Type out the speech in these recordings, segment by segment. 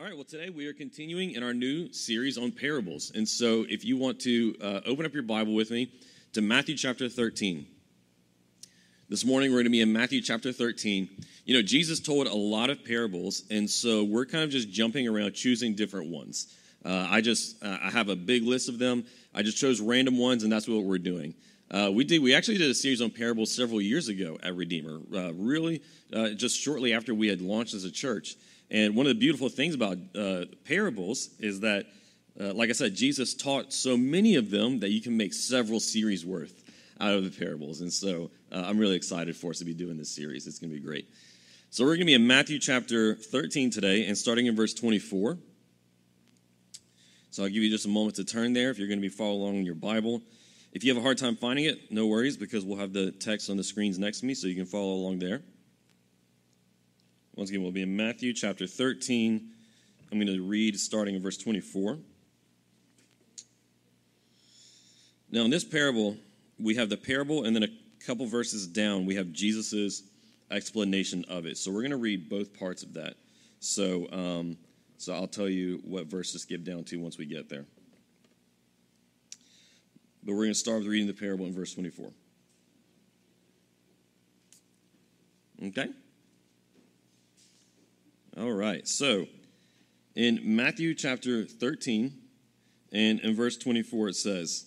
All right, well, today we are continuing in our new series on parables. And so if you want to uh, open up your Bible with me to Matthew chapter 13. This morning we're going to be in Matthew chapter 13. You know, Jesus told a lot of parables, and so we're kind of just jumping around choosing different ones. Uh, I just, uh, I have a big list of them. I just chose random ones, and that's what we're doing. Uh, we did. We actually did a series on parables several years ago at Redeemer. Uh, really, uh, just shortly after we had launched as a church. And one of the beautiful things about uh, parables is that, uh, like I said, Jesus taught so many of them that you can make several series worth out of the parables. And so uh, I'm really excited for us to be doing this series. It's going to be great. So we're going to be in Matthew chapter 13 today and starting in verse 24. So I'll give you just a moment to turn there if you're going to be following along in your Bible. If you have a hard time finding it, no worries because we'll have the text on the screens next to me so you can follow along there. Once again, we'll be in Matthew chapter 13. I'm going to read starting in verse 24. Now, in this parable, we have the parable, and then a couple verses down, we have Jesus' explanation of it. So we're going to read both parts of that. So, um, so I'll tell you what verse to skip down to once we get there. But we're going to start with reading the parable in verse 24. Okay? All right. So, in Matthew chapter 13 and in verse 24, it says,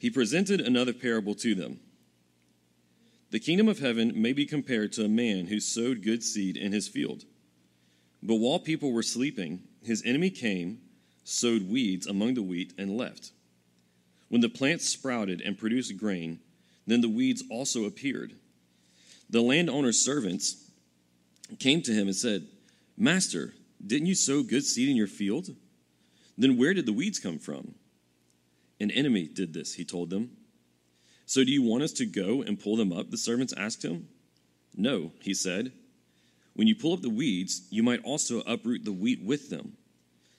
He presented another parable to them. The kingdom of heaven may be compared to a man who sowed good seed in his field. But while people were sleeping, his enemy came, sowed weeds among the wheat, and left. When the plants sprouted and produced grain, then the weeds also appeared. The landowner's servants came to him and said, Master, didn't you sow good seed in your field? Then where did the weeds come from? An enemy did this, he told them. So do you want us to go and pull them up? The servants asked him. No, he said. When you pull up the weeds, you might also uproot the wheat with them.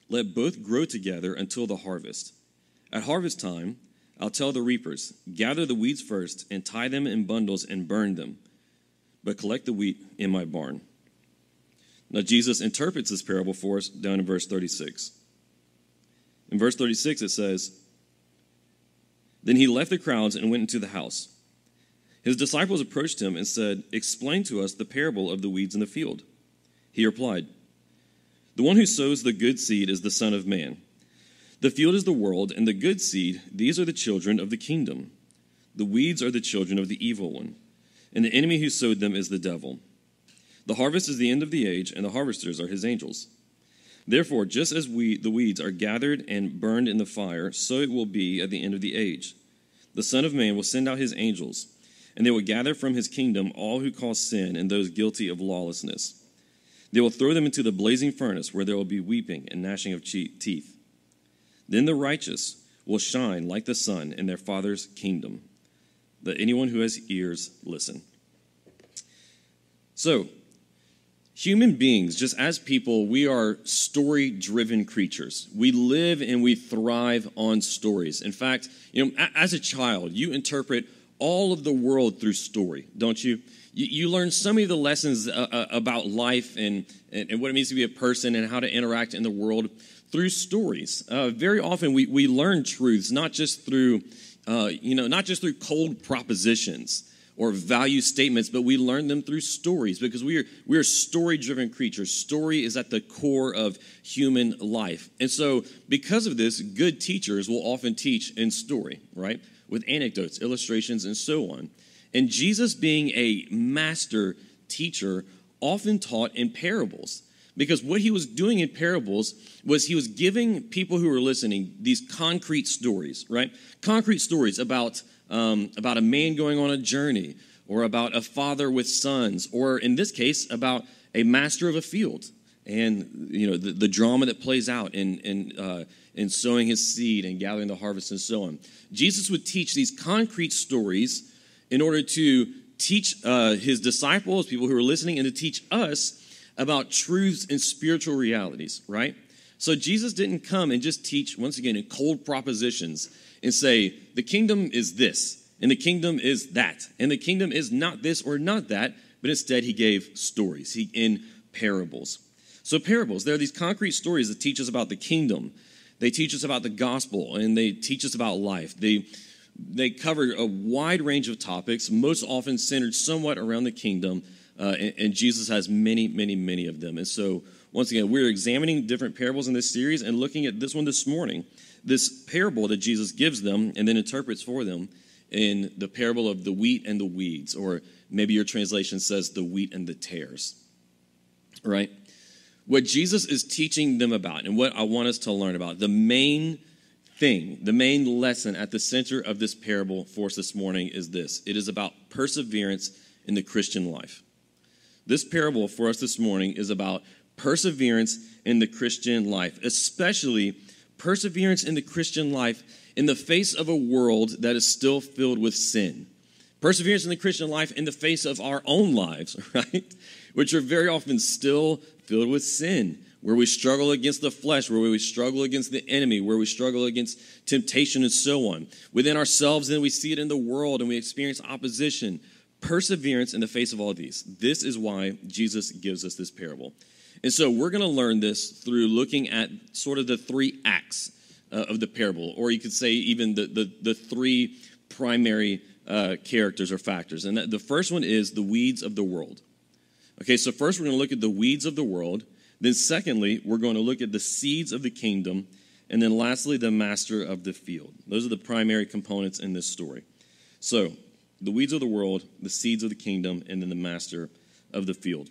Let both grow together until the harvest. At harvest time, I'll tell the reapers, gather the weeds first and tie them in bundles and burn them, but collect the wheat in my barn. Now, Jesus interprets this parable for us down in verse 36. In verse 36, it says, Then he left the crowds and went into the house. His disciples approached him and said, Explain to us the parable of the weeds in the field. He replied, The one who sows the good seed is the Son of Man. The field is the world, and the good seed, these are the children of the kingdom. The weeds are the children of the evil one, and the enemy who sowed them is the devil. The harvest is the end of the age, and the harvesters are his angels. Therefore, just as we, the weeds are gathered and burned in the fire, so it will be at the end of the age. The Son of Man will send out his angels, and they will gather from his kingdom all who cause sin and those guilty of lawlessness. They will throw them into the blazing furnace, where there will be weeping and gnashing of teeth. Then the righteous will shine like the sun in their Father's kingdom. Let anyone who has ears listen. So, Human beings, just as people, we are story driven creatures. We live and we thrive on stories. In fact, you know, as a child, you interpret all of the world through story, don't you? You, you learn so many of the lessons uh, uh, about life and, and, what it means to be a person and how to interact in the world through stories. Uh, very often, we, we learn truths not just through, uh, you know, not just through cold propositions or value statements, but we learn them through stories because we are, we are story driven creatures. Story is at the core of human life. And so, because of this, good teachers will often teach in story, right? With anecdotes, illustrations, and so on. And Jesus, being a master teacher, often taught in parables. Because what he was doing in parables was he was giving people who were listening these concrete stories, right? Concrete stories about um, about a man going on a journey, or about a father with sons, or in this case, about a master of a field and you know the, the drama that plays out in in uh, in sowing his seed and gathering the harvest and so on. Jesus would teach these concrete stories in order to teach uh, his disciples, people who are listening, and to teach us about truths and spiritual realities. Right. So Jesus didn't come and just teach once again in cold propositions and say, the kingdom is this, and the kingdom is that, and the kingdom is not this or not that, but instead he gave stories he, in parables. So, parables, there are these concrete stories that teach us about the kingdom. They teach us about the gospel and they teach us about life. They, they cover a wide range of topics, most often centered somewhat around the kingdom. Uh, and, and Jesus has many, many, many of them. And so, once again, we're examining different parables in this series and looking at this one this morning. This parable that Jesus gives them and then interprets for them in the parable of the wheat and the weeds, or maybe your translation says the wheat and the tares. Right? what Jesus is teaching them about and what I want us to learn about, the main thing, the main lesson at the center of this parable for us this morning is this it is about perseverance in the Christian life. This parable for us this morning is about perseverance in the Christian life, especially perseverance in the Christian life in the face of a world that is still filled with sin. Perseverance in the Christian life in the face of our own lives, right? Which are very often still filled with sin, where we struggle against the flesh, where we struggle against the enemy, where we struggle against temptation and so on. Within ourselves, then we see it in the world and we experience opposition. Perseverance in the face of all of these. This is why Jesus gives us this parable. And so we're going to learn this through looking at sort of the three acts uh, of the parable, or you could say even the, the, the three primary uh, characters or factors. And the first one is the weeds of the world. Okay, so first we're going to look at the weeds of the world. Then, secondly, we're going to look at the seeds of the kingdom. And then, lastly, the master of the field. Those are the primary components in this story. So, the weeds of the world, the seeds of the kingdom, and then the master of the field.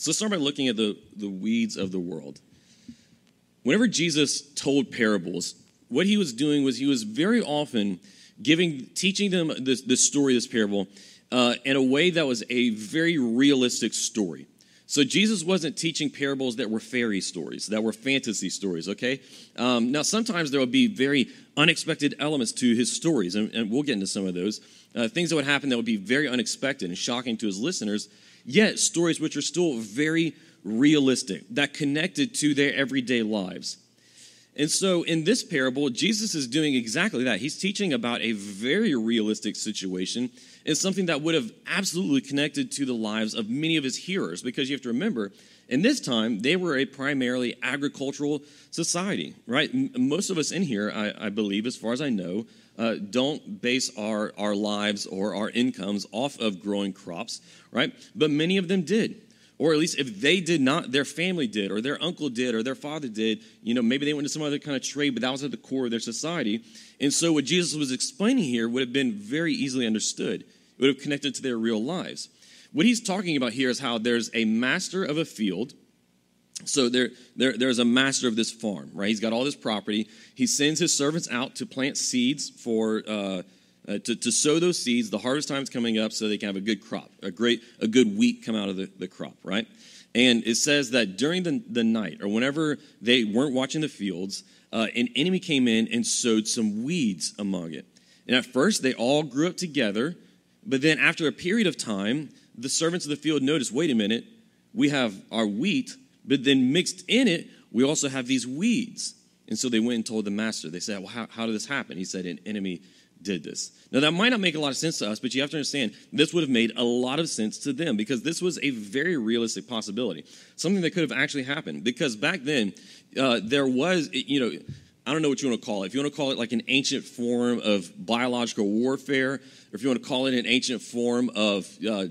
So, let's start by looking at the, the weeds of the world. Whenever Jesus told parables, what he was doing was he was very often giving, teaching them this, this story, this parable, uh, in a way that was a very realistic story. So Jesus wasn't teaching parables that were fairy stories, that were fantasy stories, okay? Um, now, sometimes there would be very unexpected elements to his stories, and, and we'll get into some of those. Uh, things that would happen that would be very unexpected and shocking to his listeners, yet stories which are still very realistic, that connected to their everyday lives. And so in this parable, Jesus is doing exactly that. He's teaching about a very realistic situation and something that would have absolutely connected to the lives of many of his hearers because you have to remember, in this time, they were a primarily agricultural society, right? Most of us in here, I, I believe, as far as I know, uh, don't base our, our lives or our incomes off of growing crops, right? But many of them did or at least if they did not, their family did, or their uncle did, or their father did, you know, maybe they went to some other kind of trade, but that was at the core of their society. And so what Jesus was explaining here would have been very easily understood. It would have connected to their real lives. What he's talking about here is how there's a master of a field. So there, there, there's a master of this farm, right? He's got all this property. He sends his servants out to plant seeds for uh, uh, to, to sow those seeds. The harvest time is coming up so they can have a good crop, a great, a good wheat come out of the, the crop, right? And it says that during the, the night or whenever they weren't watching the fields, uh, an enemy came in and sowed some weeds among it. And at first, they all grew up together. But then, after a period of time, the servants of the field noticed wait a minute, we have our wheat, but then mixed in it, we also have these weeds. And so they went and told the master. They said, Well, how, how did this happen? He said, An enemy did this. Now, that might not make a lot of sense to us, but you have to understand this would have made a lot of sense to them because this was a very realistic possibility, something that could have actually happened. Because back then, uh, there was, you know, I don't know what you want to call it. If you want to call it like an ancient form of biological warfare, or if you want to call it an ancient form of uh,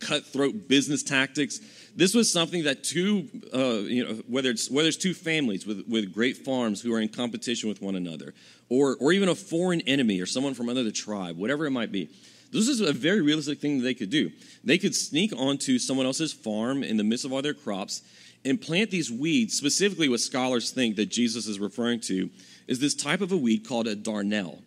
cutthroat business tactics, this was something that two, uh, you know, whether it's whether it's two families with, with great farms who are in competition with one another, or or even a foreign enemy or someone from another tribe, whatever it might be. This is a very realistic thing that they could do. They could sneak onto someone else's farm in the midst of all their crops and plant these weeds. Specifically, what scholars think that Jesus is referring to is this type of a weed called a darnel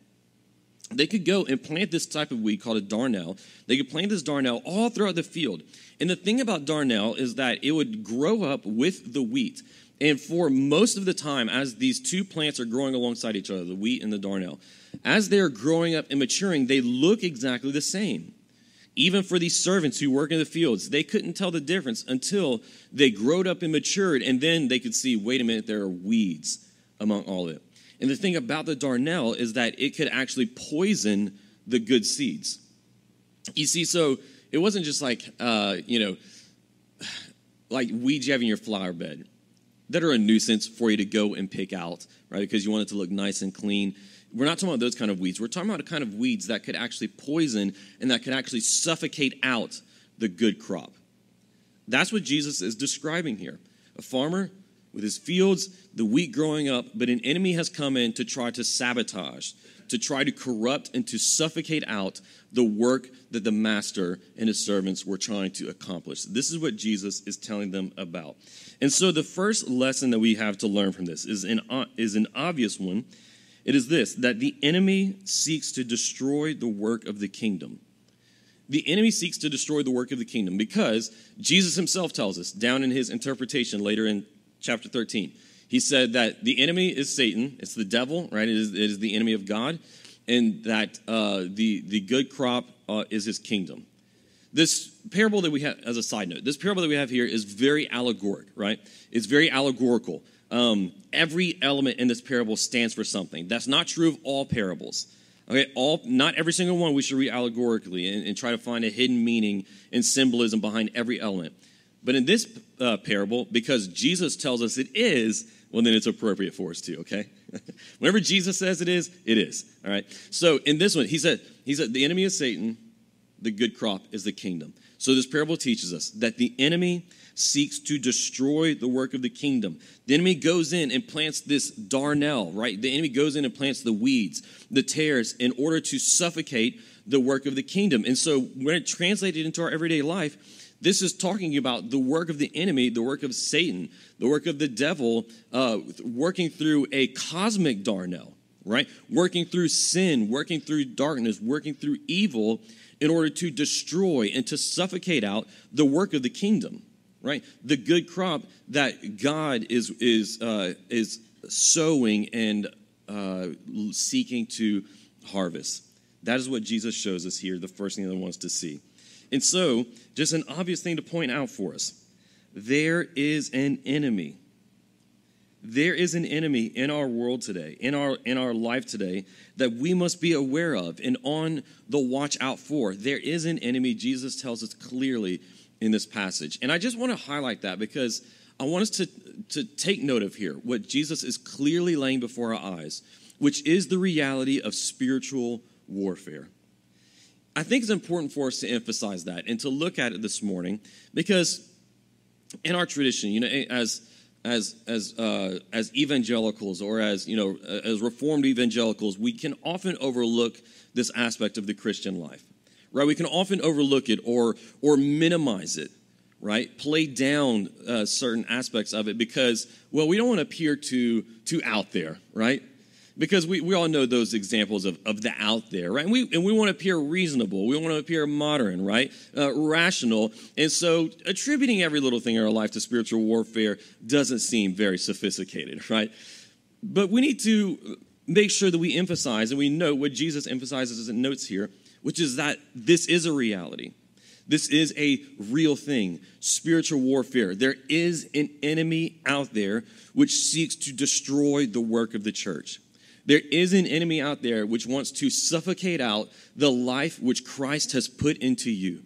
they could go and plant this type of weed called a darnel. They could plant this darnel all throughout the field. And the thing about darnel is that it would grow up with the wheat. And for most of the time, as these two plants are growing alongside each other, the wheat and the darnel, as they're growing up and maturing, they look exactly the same. Even for these servants who work in the fields, they couldn't tell the difference until they growed up and matured, and then they could see wait a minute, there are weeds among all of it. And the thing about the darnel is that it could actually poison the good seeds. You see, so it wasn't just like, uh, you know, like weeds you have in your flower bed that are a nuisance for you to go and pick out, right? Because you want it to look nice and clean. We're not talking about those kind of weeds. We're talking about a kind of weeds that could actually poison and that could actually suffocate out the good crop. That's what Jesus is describing here. A farmer with his fields, the wheat growing up, but an enemy has come in to try to sabotage, to try to corrupt and to suffocate out the work that the master and his servants were trying to accomplish. This is what Jesus is telling them about. And so the first lesson that we have to learn from this is an, is an obvious one. It is this that the enemy seeks to destroy the work of the kingdom. The enemy seeks to destroy the work of the kingdom because Jesus himself tells us down in his interpretation later in chapter 13. He said that the enemy is Satan, it's the devil, right? It is, it is the enemy of God, and that uh, the, the good crop uh, is his kingdom. This parable that we have, as a side note, this parable that we have here is very allegoric, right? It's very allegorical. Um, every element in this parable stands for something. That's not true of all parables. Okay, all not every single one we should read allegorically and, and try to find a hidden meaning and symbolism behind every element. But in this uh, parable, because Jesus tells us it is, well, then it's appropriate for us too, okay? Whenever Jesus says it is, it is. All right. So in this one, he said, he said, the enemy is Satan, the good crop is the kingdom. So this parable teaches us that the enemy seeks to destroy the work of the kingdom. The enemy goes in and plants this darnel, right? The enemy goes in and plants the weeds, the tares, in order to suffocate the work of the kingdom. And so when it translated into our everyday life, this is talking about the work of the enemy, the work of Satan, the work of the devil, uh, working through a cosmic darnel, right? Working through sin, working through darkness, working through evil in order to destroy and to suffocate out the work of the kingdom, right? The good crop that God is is uh, is sowing and uh, seeking to harvest. That is what Jesus shows us here. The first thing that he wants to see. And so, just an obvious thing to point out for us there is an enemy. There is an enemy in our world today, in our, in our life today, that we must be aware of and on the watch out for. There is an enemy, Jesus tells us clearly in this passage. And I just want to highlight that because I want us to, to take note of here what Jesus is clearly laying before our eyes, which is the reality of spiritual warfare. I think it's important for us to emphasize that and to look at it this morning because in our tradition, you know, as as as uh, as evangelicals or as you know as reformed evangelicals, we can often overlook this aspect of the Christian life, right? We can often overlook it or or minimize it, right? Play down uh, certain aspects of it because well, we don't want to appear too too out there, right? Because we, we all know those examples of, of the out there, right? And we, and we want to appear reasonable. We want to appear modern, right? Uh, rational. And so attributing every little thing in our life to spiritual warfare doesn't seem very sophisticated, right? But we need to make sure that we emphasize and we note what Jesus emphasizes in notes here, which is that this is a reality. This is a real thing, spiritual warfare. There is an enemy out there which seeks to destroy the work of the church. There is an enemy out there which wants to suffocate out the life which Christ has put into you.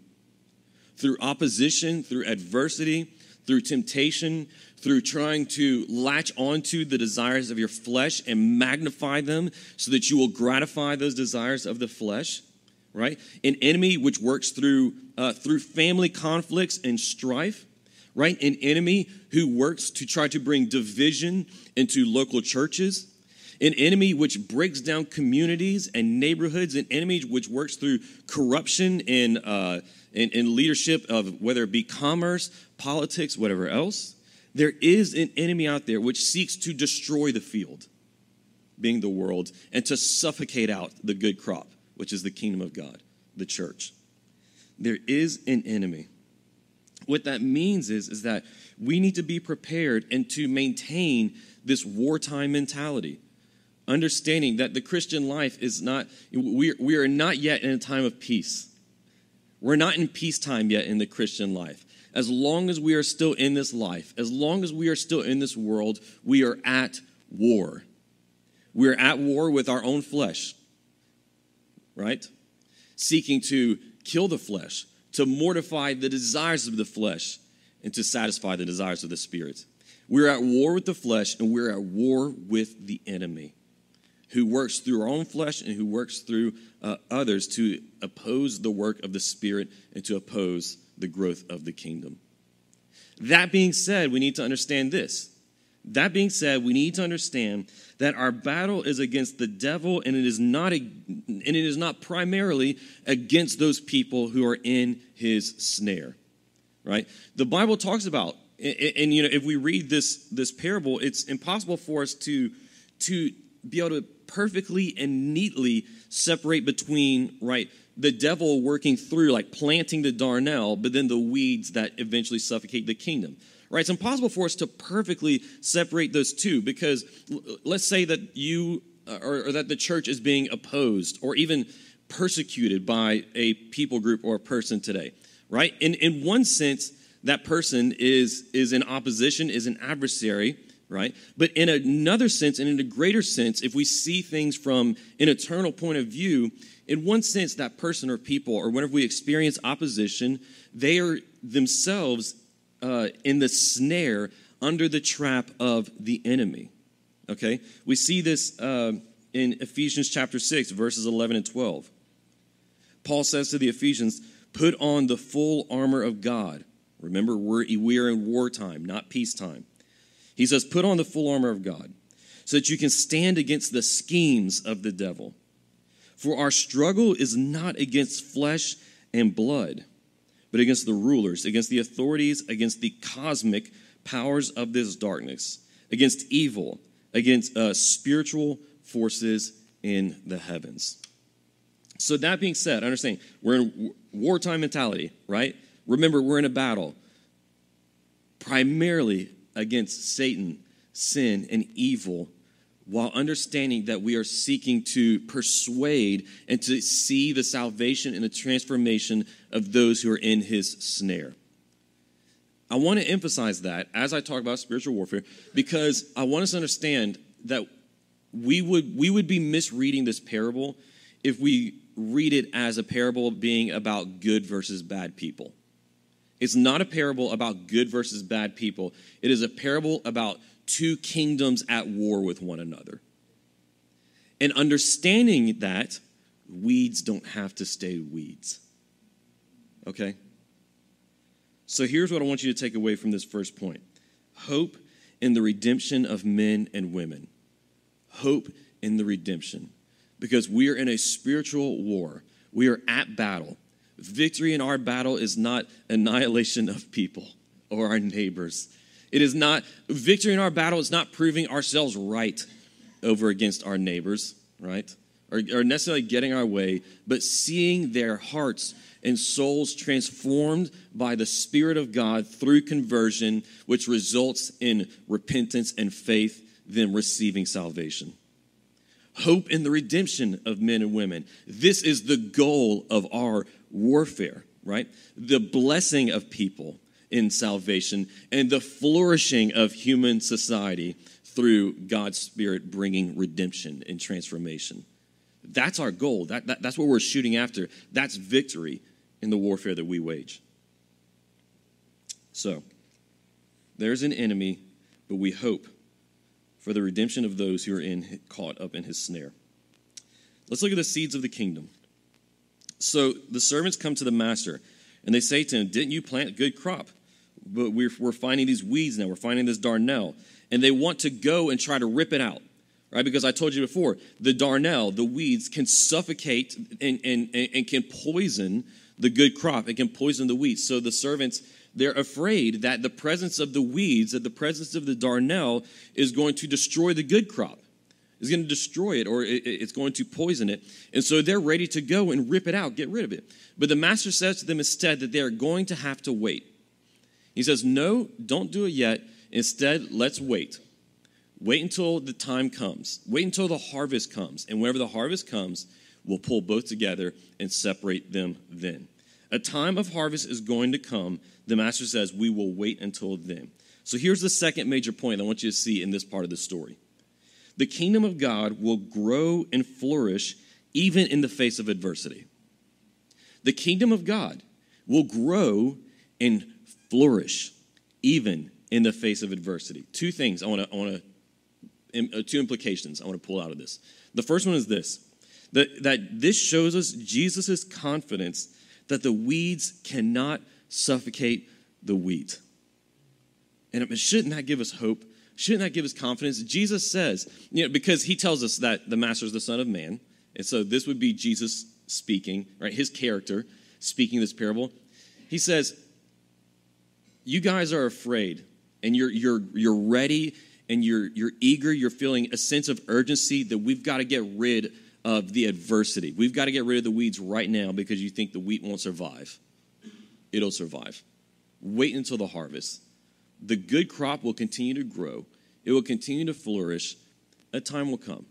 Through opposition, through adversity, through temptation, through trying to latch onto the desires of your flesh and magnify them so that you will gratify those desires of the flesh, right? An enemy which works through, uh, through family conflicts and strife, right? An enemy who works to try to bring division into local churches an enemy which breaks down communities and neighborhoods, an enemy which works through corruption in, uh, in, in leadership of whether it be commerce, politics, whatever else. There is an enemy out there which seeks to destroy the field, being the world, and to suffocate out the good crop, which is the kingdom of God, the church. There is an enemy. What that means is, is that we need to be prepared and to maintain this wartime mentality understanding that the Christian life is not, we, we are not yet in a time of peace. We're not in peacetime yet in the Christian life. As long as we are still in this life, as long as we are still in this world, we are at war. We are at war with our own flesh, right? Seeking to kill the flesh, to mortify the desires of the flesh, and to satisfy the desires of the spirit. We're at war with the flesh and we're at war with the enemy who works through our own flesh and who works through uh, others to oppose the work of the Spirit and to oppose the growth of the kingdom. That being said, we need to understand this. That being said, we need to understand that our battle is against the devil and it is not a, and it is not primarily against those people who are in his snare. Right? The Bible talks about and, and you know if we read this this parable, it's impossible for us to to be able to perfectly and neatly separate between, right, the devil working through, like planting the darnel, but then the weeds that eventually suffocate the kingdom. Right? It's impossible for us to perfectly separate those two because let's say that you uh, or, or that the church is being opposed or even persecuted by a people group or a person today. Right? In, in one sense, that person is, is in opposition, is an adversary right? But in another sense, and in a greater sense, if we see things from an eternal point of view, in one sense, that person or people, or whenever we experience opposition, they are themselves uh, in the snare under the trap of the enemy. Okay? We see this uh, in Ephesians chapter 6, verses 11 and 12. Paul says to the Ephesians, Put on the full armor of God. Remember, we're, we are in wartime, not peacetime he says, Put on the full armor of God so that you can stand against the schemes of the devil. For our struggle is not against flesh and blood, but against the rulers, against the authorities, against the cosmic powers of this darkness, against evil, against uh, spiritual forces in the heavens. So, that being said, understand we're in wartime mentality, right? Remember, we're in a battle primarily against Satan, sin, and evil while understanding that we are seeking to persuade and to see the salvation and the transformation of those who are in his snare. I want to emphasize that as I talk about spiritual warfare because I want us to understand that we would, we would be misreading this parable if we read it as a parable being about good versus bad people. It's not a parable about good versus bad people. It is a parable about two kingdoms at war with one another. And understanding that, weeds don't have to stay weeds. Okay? So here's what I want you to take away from this first point hope in the redemption of men and women. Hope in the redemption. Because we are in a spiritual war, we are at battle. Victory in our battle is not annihilation of people or our neighbors. It is not, victory in our battle is not proving ourselves right over against our neighbors, right? Or, or necessarily getting our way, but seeing their hearts and souls transformed by the Spirit of God through conversion, which results in repentance and faith, then receiving salvation hope in the redemption of men and women. This is the goal of our warfare, right? The blessing of people in salvation and the flourishing of human society through God's Spirit bringing redemption and transformation. That's our goal. That, that, that's what we're shooting after. That's victory in the warfare that we wage. So, there's an enemy, but we hope for the redemption of those who are in, caught up in his snare. Let's look at the seeds of the kingdom. So the servants come to the master and they say to him, Didn't you plant good crop? But we're, we're finding these weeds now. We're finding this darnel. And they want to go and try to rip it out, right? Because I told you before, the darnel, the weeds, can suffocate and, and, and can poison the good crop. It can poison the wheat. So the servants they're afraid that the presence of the weeds, that the presence of the darnel is going to destroy the good crop. Is going to destroy it or it's going to poison it. And so they're ready to go and rip it out, get rid of it. But the master says to them instead that they're going to have to wait. He says, No, don't do it yet. Instead, let's wait. Wait until the time comes. Wait until the harvest comes. And whenever the harvest comes, we'll pull both together and separate them then. A time of harvest is going to come. The master says, We will wait until then. So here's the second major point I want you to see in this part of the story the kingdom of God will grow and flourish even in the face of adversity. The kingdom of God will grow and flourish even in the face of adversity. Two things I want to, I want to, uh, two implications I want to pull out of this. The first one is this that, that this shows us Jesus' confidence that the weeds cannot suffocate the wheat. And shouldn't that give us hope? Shouldn't that give us confidence? Jesus says, you know, because he tells us that the master is the Son of Man. And so this would be Jesus speaking, right? His character speaking this parable. He says, You guys are afraid and you're, you're, you're ready and you're, you're eager. You're feeling a sense of urgency that we've got to get rid of the adversity. We've got to get rid of the weeds right now because you think the wheat won't survive. It'll survive. Wait until the harvest. The good crop will continue to grow, it will continue to flourish. A time will come.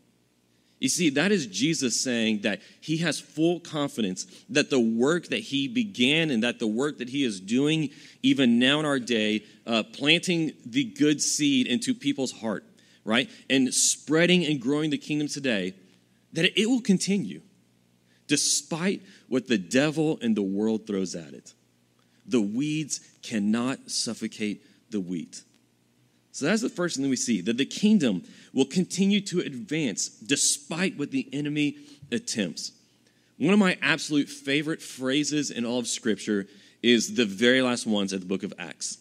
You see, that is Jesus saying that he has full confidence that the work that he began and that the work that he is doing, even now in our day, uh, planting the good seed into people's heart, right? And spreading and growing the kingdom today, that it will continue despite what the devil and the world throws at it. The weeds cannot suffocate the wheat. So that's the first thing we see that the kingdom will continue to advance despite what the enemy attempts. One of my absolute favorite phrases in all of Scripture is the very last ones at the book of Acts.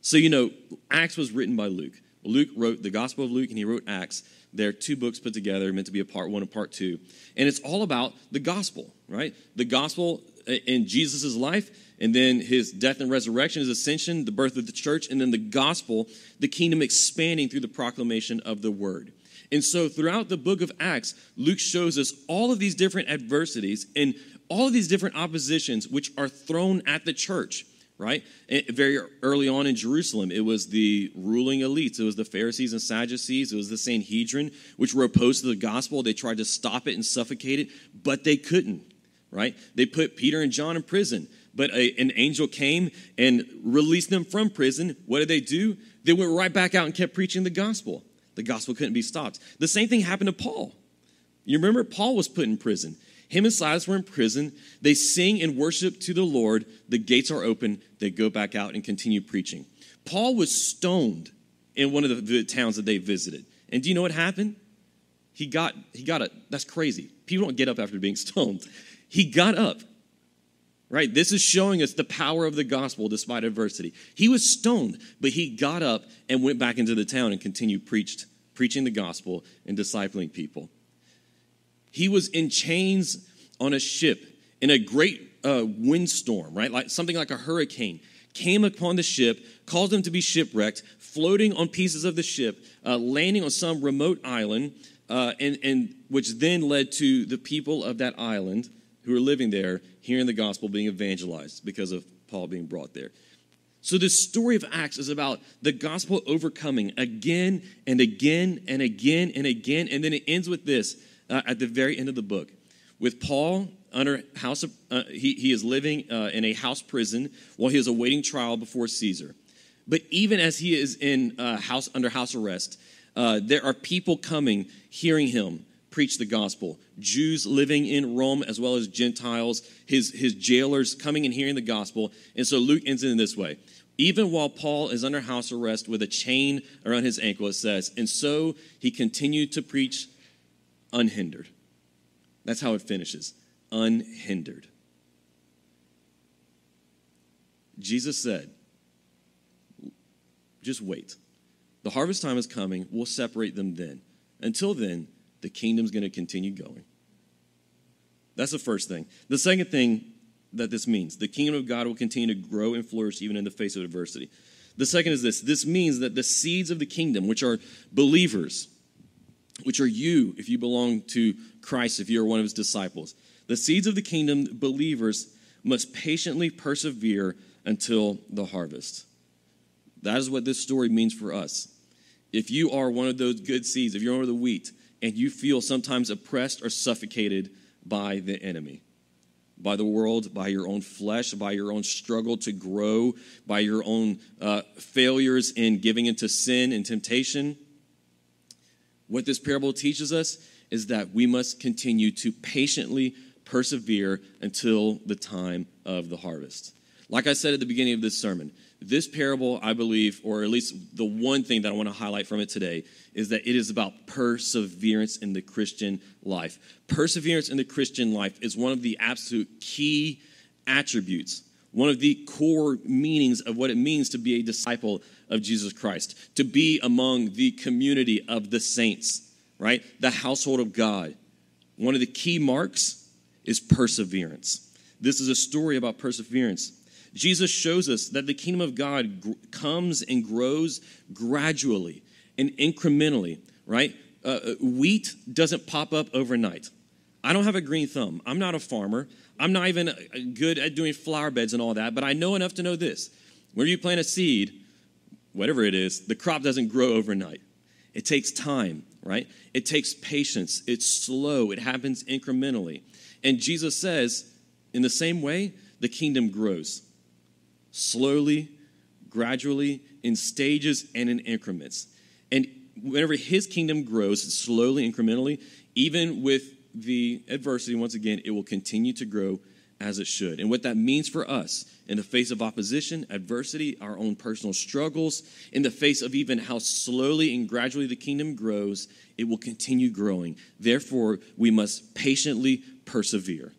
So, you know, Acts was written by Luke. Luke wrote the Gospel of Luke and he wrote Acts. They're two books put together, meant to be a part one and part two. And it's all about the gospel, right? The gospel in Jesus' life, and then his death and resurrection, his ascension, the birth of the church, and then the gospel, the kingdom expanding through the proclamation of the word. And so throughout the book of Acts, Luke shows us all of these different adversities and all of these different oppositions which are thrown at the church right? very early on in Jerusalem, it was the ruling elites. It was the Pharisees and Sadducees. It was the Sanhedrin, which were opposed to the gospel. They tried to stop it and suffocate it, but they couldn't, right? They put Peter and John in prison, but a, an angel came and released them from prison. What did they do? They went right back out and kept preaching the gospel. The gospel couldn't be stopped. The same thing happened to Paul. You remember, Paul was put in prison. Him and Silas were in prison. They sing and worship to the Lord. The gates are open. They go back out and continue preaching. Paul was stoned in one of the, the towns that they visited. And do you know what happened? He got, he got it. That's crazy. People don't get up after being stoned. He got up. Right? This is showing us the power of the gospel despite adversity. He was stoned, but he got up and went back into the town and continued preached, preaching the gospel and discipling people. He was in chains on a ship in a great uh, windstorm, right? Like something like a hurricane came upon the ship, caused them to be shipwrecked, floating on pieces of the ship, uh, landing on some remote island, uh, and, and which then led to the people of that island who are living there hearing the gospel being evangelized because of Paul being brought there. So, this story of Acts is about the gospel overcoming again and again and again and again. And then it ends with this uh, at the very end of the book with Paul under house of, uh, he, he is living uh, in a house prison while he is awaiting trial before Caesar. But even as he is in uh, house under house arrest, uh, there are people coming, hearing him preach the gospel. Jews living in Rome as well as Gentiles, his, his jailers coming and hearing the gospel. And so Luke ends it in this way. Even while Paul is under house arrest with a chain around his ankle, it says, and so he continued to preach unhindered. That's how it finishes unhindered. Jesus said, just wait. The harvest time is coming. We'll separate them then. Until then, the kingdom's going to continue going. That's the first thing. The second thing that this means the kingdom of God will continue to grow and flourish even in the face of adversity. The second is this this means that the seeds of the kingdom, which are believers, which are you if you belong to Christ, if you're one of his disciples. The seeds of the kingdom, believers, must patiently persevere until the harvest. That is what this story means for us. If you are one of those good seeds, if you're one of the wheat, and you feel sometimes oppressed or suffocated by the enemy, by the world, by your own flesh, by your own struggle to grow, by your own uh, failures in giving into sin and temptation, what this parable teaches us is that we must continue to patiently persevere until the time of the harvest. Like I said at the beginning of this sermon, This parable, I believe, or at least the one thing that I want to highlight from it today, is that it is about perseverance in the Christian life. Perseverance in the Christian life is one of the absolute key attributes, one of the core meanings of what it means to be a disciple of Jesus Christ, to be among the community of the saints, right? The household of God. One of the key marks is perseverance. This is a story about perseverance. Jesus shows us that the kingdom of God gr- comes and grows gradually and incrementally, right? Uh, uh, wheat doesn't pop up overnight. I don't have a green thumb. I'm not a farmer. I'm not even uh, good at doing flower beds and all that, but I know enough to know this. Where you plant a seed, whatever it is, the crop doesn't grow overnight. It takes time, right? It takes patience. It's slow. It happens incrementally. And Jesus says, in the same way, the kingdom grows slowly, gradually, in stages and in increments. And whenever his kingdom grows slowly, incrementally, even with the adversity, once again, it will continue to grow as it should. And what that means for us in the face of opposition, adversity, our own personal struggles, in the face of even how slowly and gradually the kingdom grows, it will continue growing. Therefore, we must patiently persevere.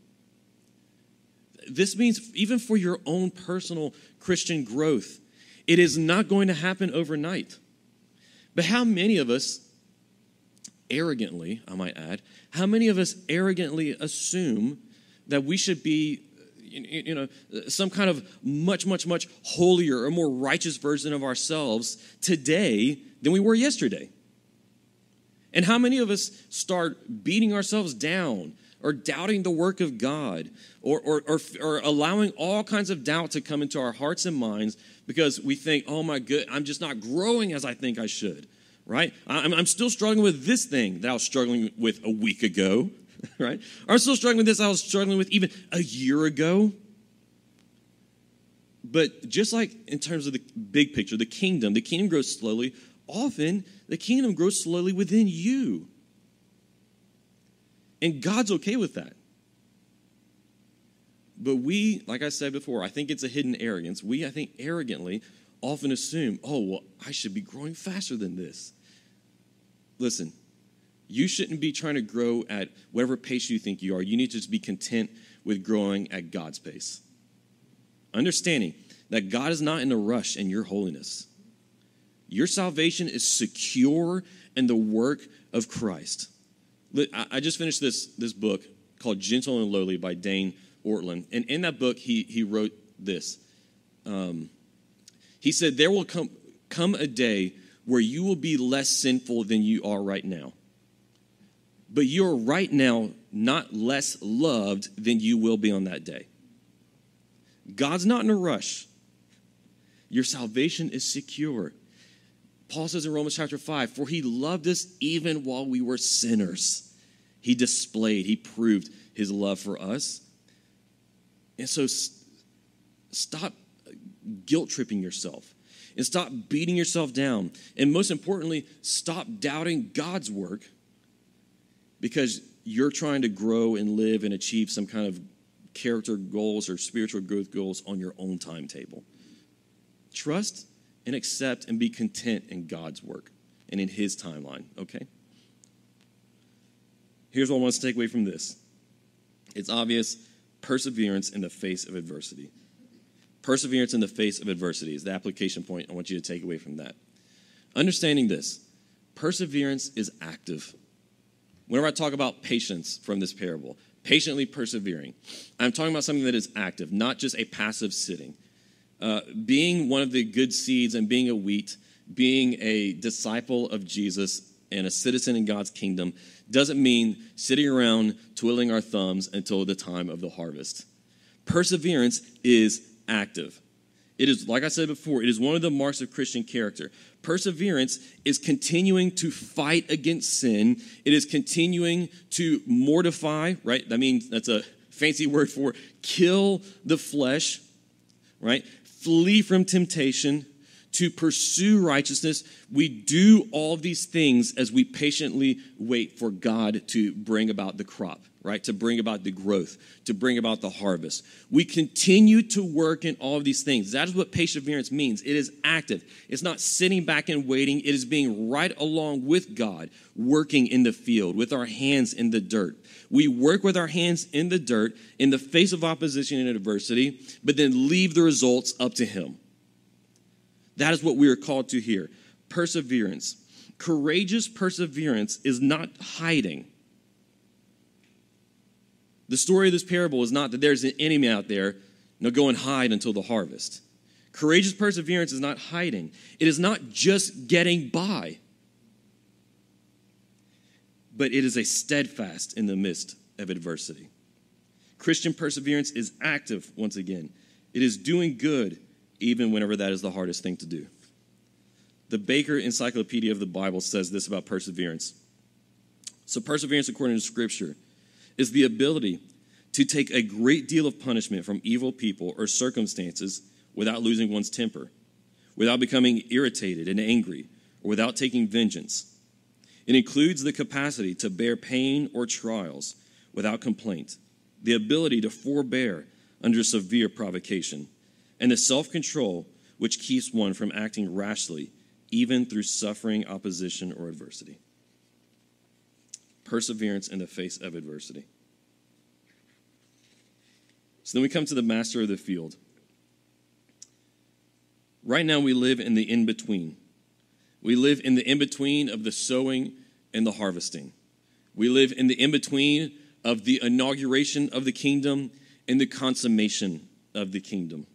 This means even for your own personal Christian growth, it is not going to happen overnight. But how many of us arrogantly, I might add, how many of us arrogantly assume that we should be you know some kind of much much much holier or more righteous version of ourselves today than we were yesterday and how many of us start beating ourselves down or doubting the work of god or, or, or, or allowing all kinds of doubt to come into our hearts and minds because we think oh my good i'm just not growing as i think i should right i'm, I'm still struggling with this thing that i was struggling with a week ago right? I'm still struggling with this I was struggling with even a year ago. But just like in terms of the big picture, the kingdom, the kingdom grows slowly. Often, the kingdom grows slowly within you. And God's okay with that. But we, like I said before, I think it's a hidden arrogance. We, I think, arrogantly often assume, oh, well, I should be growing faster than this. Listen, you shouldn't be trying to grow at whatever pace you think you are. You need to just be content with growing at God's pace. Understanding that God is not in a rush in your holiness. Your salvation is secure in the work of Christ. I just finished this, this book called Gentle and Lowly by Dane Ortlund. And in that book, he, he wrote this. Um, he said, There will come, come a day where you will be less sinful than you are right now but you're right now not less loved than you will be on that day. God's not in a rush. Your salvation is secure. Paul says in Romans chapter 5 For he loved us even while we were sinners. He displayed, he proved his love for us. And so stop guilt tripping yourself and stop beating yourself down. And most importantly, stop doubting God's work because you're trying to grow and live and achieve some kind of character goals or spiritual growth goals on your own timetable. Trust and accept and be content in God's work and in His timeline, okay? Here's what I want to take away from this it's obvious perseverance in the face of adversity. Perseverance in the face of adversity is the application point I want you to take away from that. Understanding this, perseverance is active whenever I talk about patience from this parable, patiently persevering, I'm talking about something that is active, not just a passive sitting. Uh, being one of the good seeds and being a wheat, being a disciple of Jesus and a citizen in God's kingdom doesn't mean sitting around twiddling our thumbs until the time of the harvest. Perseverance is active. It is, like I said before, it is one of the marks of Christian character. Perseverance is continuing to fight against sin. It is continuing to mortify, right? That means that's a fancy word for kill the flesh, right? Flee from temptation, to pursue righteousness. We do all these things as we patiently wait for God to bring about the crop right? To bring about the growth, to bring about the harvest. We continue to work in all of these things. That is what perseverance means. It is active. It's not sitting back and waiting. It is being right along with God, working in the field with our hands in the dirt. We work with our hands in the dirt in the face of opposition and adversity, but then leave the results up to Him. That is what we are called to here. Perseverance. Courageous perseverance is not hiding the story of this parable is not that there's an enemy out there, no, go and hide until the harvest. Courageous perseverance is not hiding, it is not just getting by, but it is a steadfast in the midst of adversity. Christian perseverance is active once again, it is doing good even whenever that is the hardest thing to do. The Baker Encyclopedia of the Bible says this about perseverance. So, perseverance, according to Scripture, is the ability to take a great deal of punishment from evil people or circumstances without losing one's temper, without becoming irritated and angry, or without taking vengeance. It includes the capacity to bear pain or trials without complaint, the ability to forbear under severe provocation, and the self control which keeps one from acting rashly, even through suffering opposition or adversity perseverance in the face of adversity. So then we come to the master of the field. Right now, we live in the in between. We live in the in between of the sowing and the harvesting. We live in the in between of the inauguration of the kingdom and the consummation of the kingdom.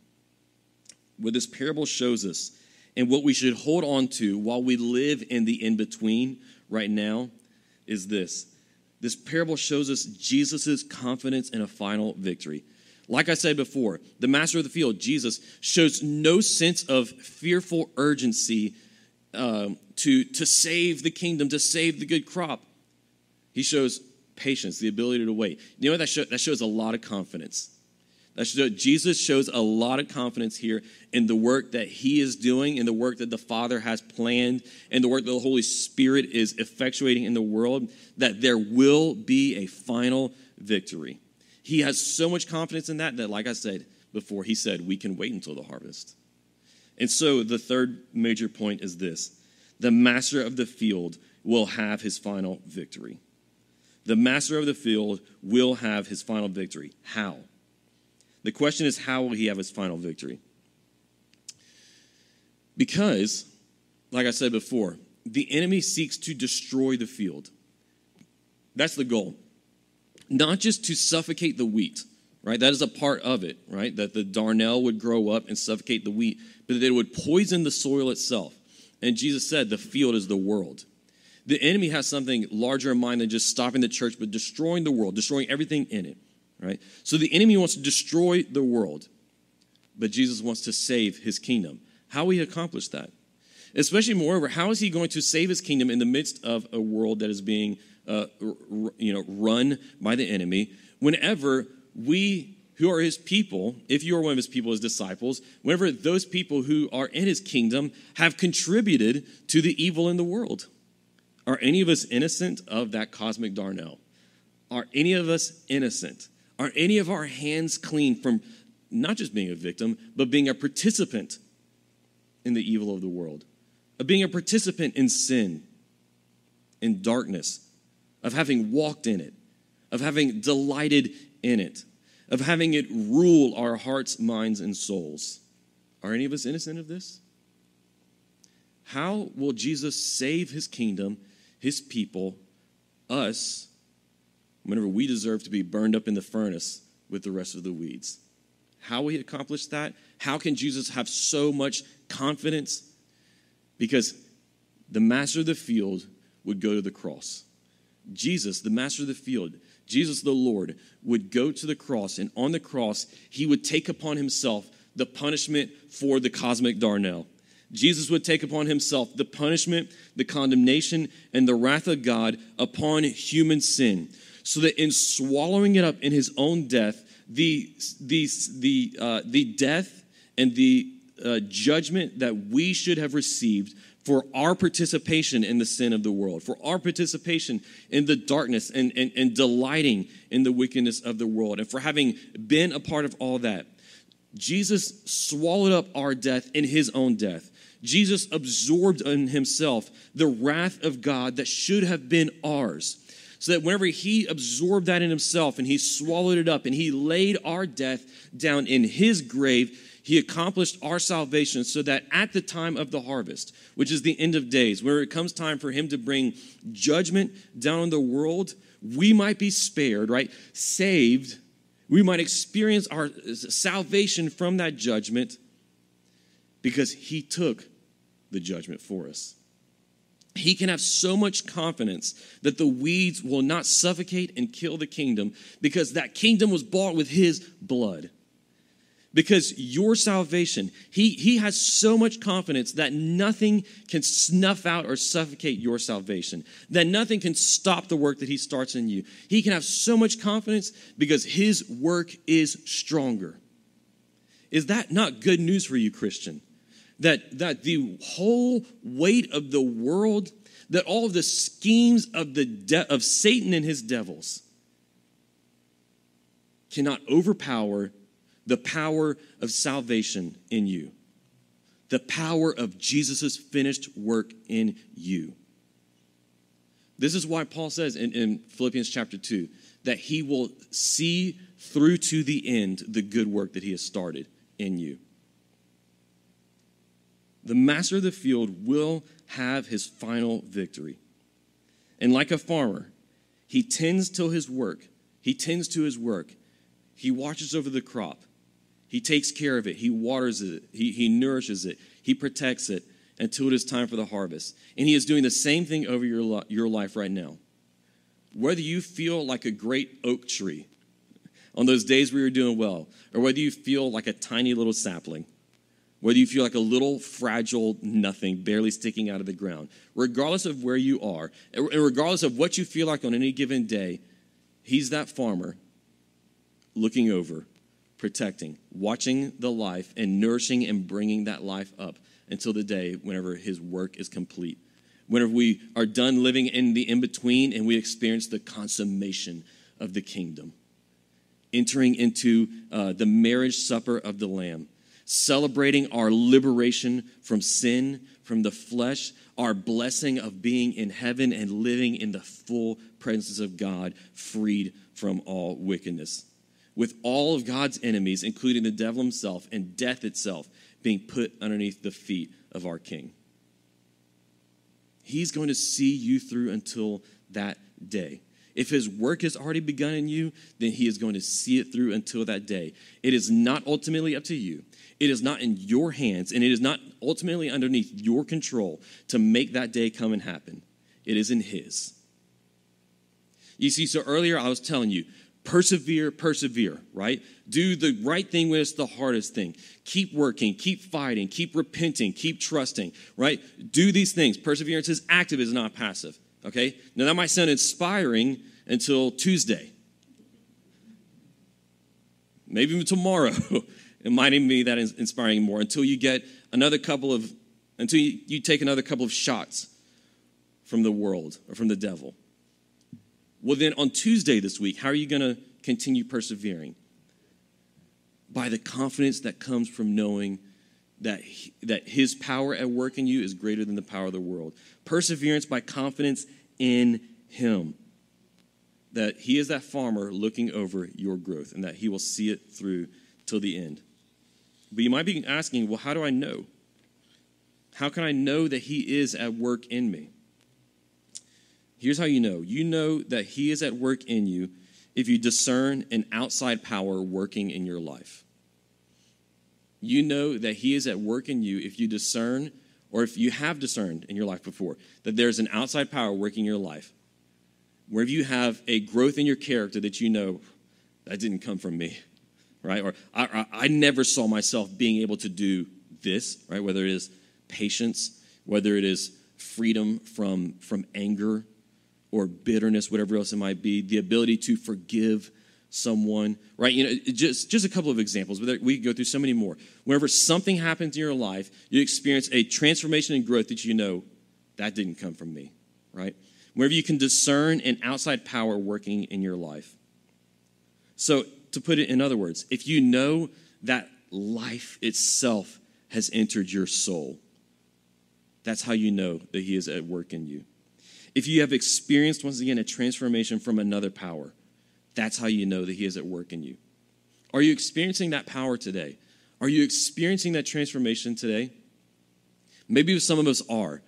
What this parable shows us and what we should hold on to while we live in the in between right now is this this parable shows us Jesus' confidence in a final victory. Like I said before, the master of the field, Jesus, shows no sense of fearful urgency um, to, to save the kingdom, to save the good crop. He shows patience, the ability to wait. You know what that, show, that shows a lot of confidence. Jesus shows a lot of confidence here in the work that he is doing, in the work that the Father has planned, and the work that the Holy Spirit is effectuating in the world, that there will be a final victory. He has so much confidence in that that, like I said before, he said, we can wait until the harvest. And so the third major point is this the master of the field will have his final victory. The master of the field will have his final victory. How? The question is, how will he have his final victory? Because, like I said before, the enemy seeks to destroy the field. That's the goal. Not just to suffocate the wheat, right? That is a part of it, right? That the darnel would grow up and suffocate the wheat, but that it would poison the soil itself. And Jesus said, the field is the world. The enemy has something larger in mind than just stopping the church, but destroying the world, destroying everything in it right? So the enemy wants to destroy the world, but Jesus wants to save his kingdom. How will he accomplish that? Especially, moreover, how is he going to save his kingdom in the midst of a world that is being, uh, you know, run by the enemy? Whenever we who are his people, if you are one of his people, his disciples, whenever those people who are in his kingdom have contributed to the evil in the world. Are any of us innocent of that cosmic darnel? Are any of us innocent? Are any of our hands clean from not just being a victim, but being a participant in the evil of the world, of being a participant in sin, in darkness, of having walked in it, of having delighted in it, of having it rule our hearts, minds, and souls? Are any of us innocent of this? How will Jesus save his kingdom, his people, us, whenever we deserve to be burned up in the furnace with the rest of the weeds. How he accomplish that? How can Jesus have so much confidence? Because the master of the field would go to the cross. Jesus, the master of the field, Jesus the Lord, would go to the cross, and on the cross, he would take upon himself the punishment for the cosmic darnel. Jesus would take upon himself the punishment, the condemnation, and the wrath of God upon human sin so that in swallowing it up in his own death, the, the, the, uh, the death and the uh, judgment that we should have received for our participation in the sin of the world, for our participation in the darkness and, and, and delighting in the wickedness of the world, and for having been a part of all that. Jesus swallowed up our death in his own death. Jesus absorbed in himself the wrath of God that should have been ours. So that whenever he absorbed that in himself and he swallowed it up and he laid our death down in his grave, he accomplished our salvation so that at the time of the harvest, which is the end of days, where it comes time for him to bring judgment down on the world, we might be spared, right? Saved. We might experience our salvation from that judgment because he took the judgment for us. He can have so much confidence that the weeds will not suffocate and kill the kingdom because that kingdom was bought with his blood. Because your salvation, he, he has so much confidence that nothing can snuff out or suffocate your salvation, that nothing can stop the work that he starts in you. He can have so much confidence because his work is stronger. Is that not good news for you, Christian? That, that the whole weight of the world, that all of the schemes of, the de- of Satan and his devils cannot overpower the power of salvation in you, the power of Jesus' finished work in you. This is why Paul says in, in Philippians chapter 2 that he will see through to the end the good work that he has started in you the master of the field will have his final victory. And like a farmer, he tends to his work. He tends to his work. He watches over the crop. He takes care of it. He waters it. He, he nourishes it. He protects it until it is time for the harvest. And he is doing the same thing over your, your life right now. Whether you feel like a great oak tree on those days where you're doing well, or whether you feel like a tiny little sapling, whether you feel like a little fragile nothing barely sticking out of the ground, regardless of where you are, and regardless of what you feel like on any given day, he's that farmer looking over, protecting, watching the life, and nourishing and bringing that life up until the day whenever his work is complete. Whenever we are done living in the in between and we experience the consummation of the kingdom, entering into uh, the marriage supper of the Lamb celebrating our liberation from sin, from the flesh, our blessing of being in heaven and living in the full presence of God, freed from all wickedness. With all of God's enemies, including the devil himself and death itself, being put underneath the feet of our King. He's going to see you through until that day. If his work has already begun in you, then he is going to see it through until that day. It is not ultimately up to you. It is not in your hands, and it is not ultimately underneath your control to make that day come and happen. It is in his. You see, so earlier I was telling you, persevere, persevere, right? Do the right thing when it's the hardest thing. Keep working, keep fighting, keep repenting, keep trusting, right? Do these things. Perseverance is active, is not passive. Okay? Now, that might sound inspiring until Tuesday. Maybe even tomorrow. it might even be that inspiring more until you get another couple of, until you, you take another couple of shots from the world or from the devil. Well, then on Tuesday this week, how are you going to continue persevering? By the confidence that comes from knowing that, he, that his power at work in you is greater than the power of the world. Perseverance by confidence in him. That he is that farmer looking over your growth and that he will see it through till the end. But you might be asking, well, how do I know? How can I know that he is at work in me? Here's how you know you know that he is at work in you if you discern an outside power working in your life. You know that He is at work in you if you discern, or if you have discerned in your life before, that there's an outside power working in your life. Wherever you have a growth in your character that you know that didn't come from me, right? Or I, I, I never saw myself being able to do this, right? Whether it is patience, whether it is freedom from, from anger or bitterness, whatever else it might be, the ability to forgive someone, right? You know, just, just a couple of examples, but we go through so many more. Whenever something happens in your life, you experience a transformation and growth that you know that didn't come from me, right? Whenever you can discern an outside power working in your life. So, to put it in other words, if you know that life itself has entered your soul, that's how you know that He is at work in you. If you have experienced, once again, a transformation from another power, that's how you know that He is at work in you. Are you experiencing that power today? Are you experiencing that transformation today? Maybe some of us are.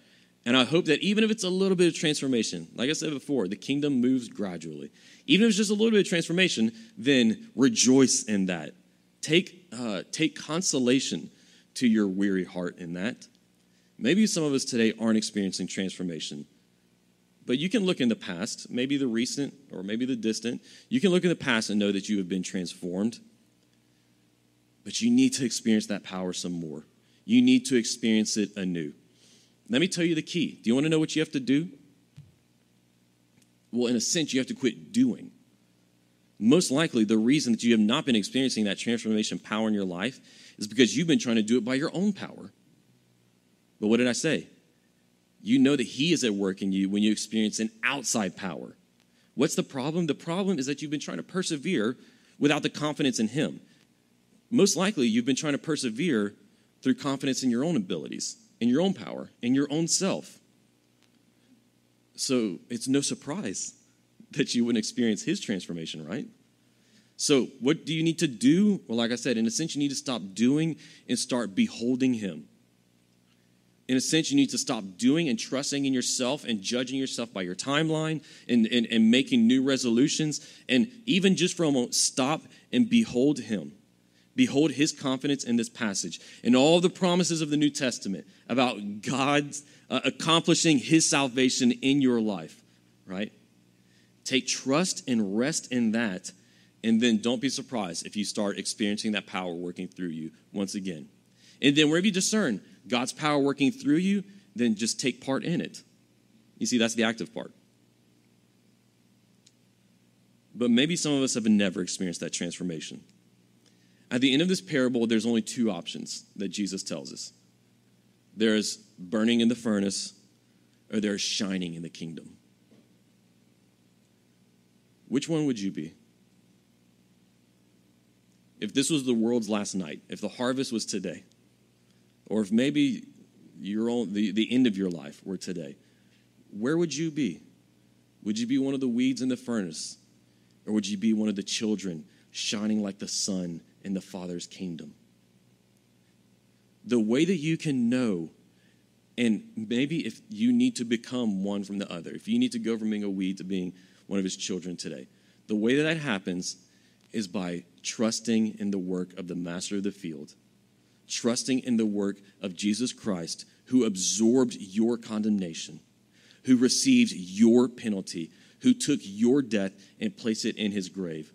And I hope that even if it's a little bit of transformation, like I said before, the kingdom moves gradually. Even if it's just a little bit of transformation, then rejoice in that. Take, uh, take consolation to your weary heart in that. Maybe some of us today aren't experiencing transformation. But you can look in the past, maybe the recent or maybe the distant. You can look in the past and know that you have been transformed. But you need to experience that power some more. You need to experience it anew. Let me tell you the key. Do you want to know what you have to do? Well, in a sense, you have to quit doing. Most likely, the reason that you have not been experiencing that transformation power in your life is because you've been trying to do it by your own power. But what did I say? You know that He is at work in you when you experience an outside power. What's the problem? The problem is that you've been trying to persevere without the confidence in Him. Most likely, you've been trying to persevere through confidence in your own abilities, in your own power, in your own self. So it's no surprise that you wouldn't experience His transformation, right? So, what do you need to do? Well, like I said, in a sense, you need to stop doing and start beholding Him in a sense, you need to stop doing and trusting in yourself and judging yourself by your timeline and, and, and making new resolutions. And even just for a moment, stop and behold Him. Behold His confidence in this passage and all the promises of the New Testament about God's uh, accomplishing His salvation in your life, right? Take trust and rest in that. And then don't be surprised if you start experiencing that power working through you once again. And then wherever you discern, God's power working through you, then just take part in it. You see, that's the active part. But maybe some of us have never experienced that transformation. At the end of this parable, there's only two options that Jesus tells us there's burning in the furnace, or there's shining in the kingdom. Which one would you be? If this was the world's last night, if the harvest was today, or if maybe your own, the, the end of your life were today, where would you be? Would you be one of the weeds in the furnace? Or would you be one of the children shining like the sun in the Father's kingdom? The way that you can know, and maybe if you need to become one from the other, if you need to go from being a weed to being one of his children today, the way that that happens is by trusting in the work of the master of the field trusting in the work of Jesus Christ, who absorbed your condemnation, who received your penalty, who took your death and placed it in his grave.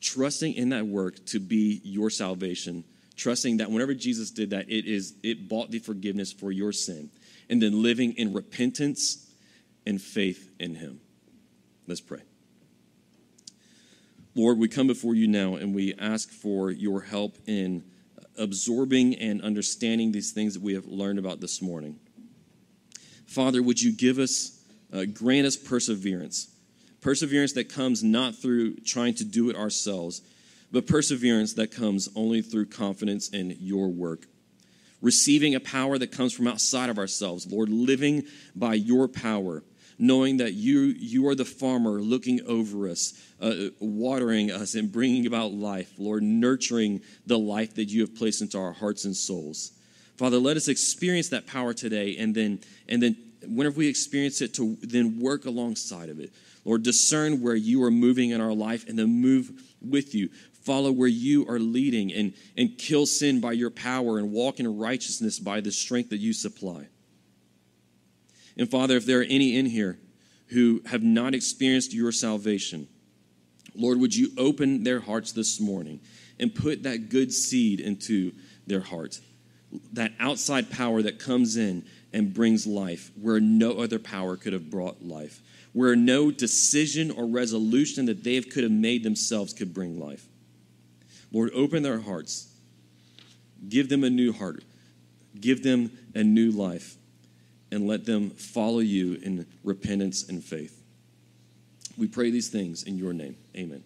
Trusting in that work to be your salvation, trusting that whenever Jesus did that, it is it bought the forgiveness for your sin, and then living in repentance and faith in him. Let's pray. Lord, we come before you now and we ask for your help in absorbing and understanding these things that we have learned about this morning. Father, would you give us, uh, grant us perseverance? Perseverance that comes not through trying to do it ourselves, but perseverance that comes only through confidence in your work. Receiving a power that comes from outside of ourselves, Lord, living by your power knowing that you, you are the farmer looking over us, uh, watering us, and bringing about life. Lord, nurturing the life that you have placed into our hearts and souls. Father, let us experience that power today, and then, and then whenever we experience it, to then work alongside of it. Lord, discern where you are moving in our life and then move with you. Follow where you are leading and, and kill sin by your power and walk in righteousness by the strength that you supply. And Father, if there are any in here who have not experienced your salvation, Lord, would you open their hearts this morning and put that good seed into their heart? That outside power that comes in and brings life where no other power could have brought life, where no decision or resolution that they could have made themselves could bring life. Lord, open their hearts. Give them a new heart. Give them a new life. And let them follow you in repentance and faith. We pray these things in your name. Amen.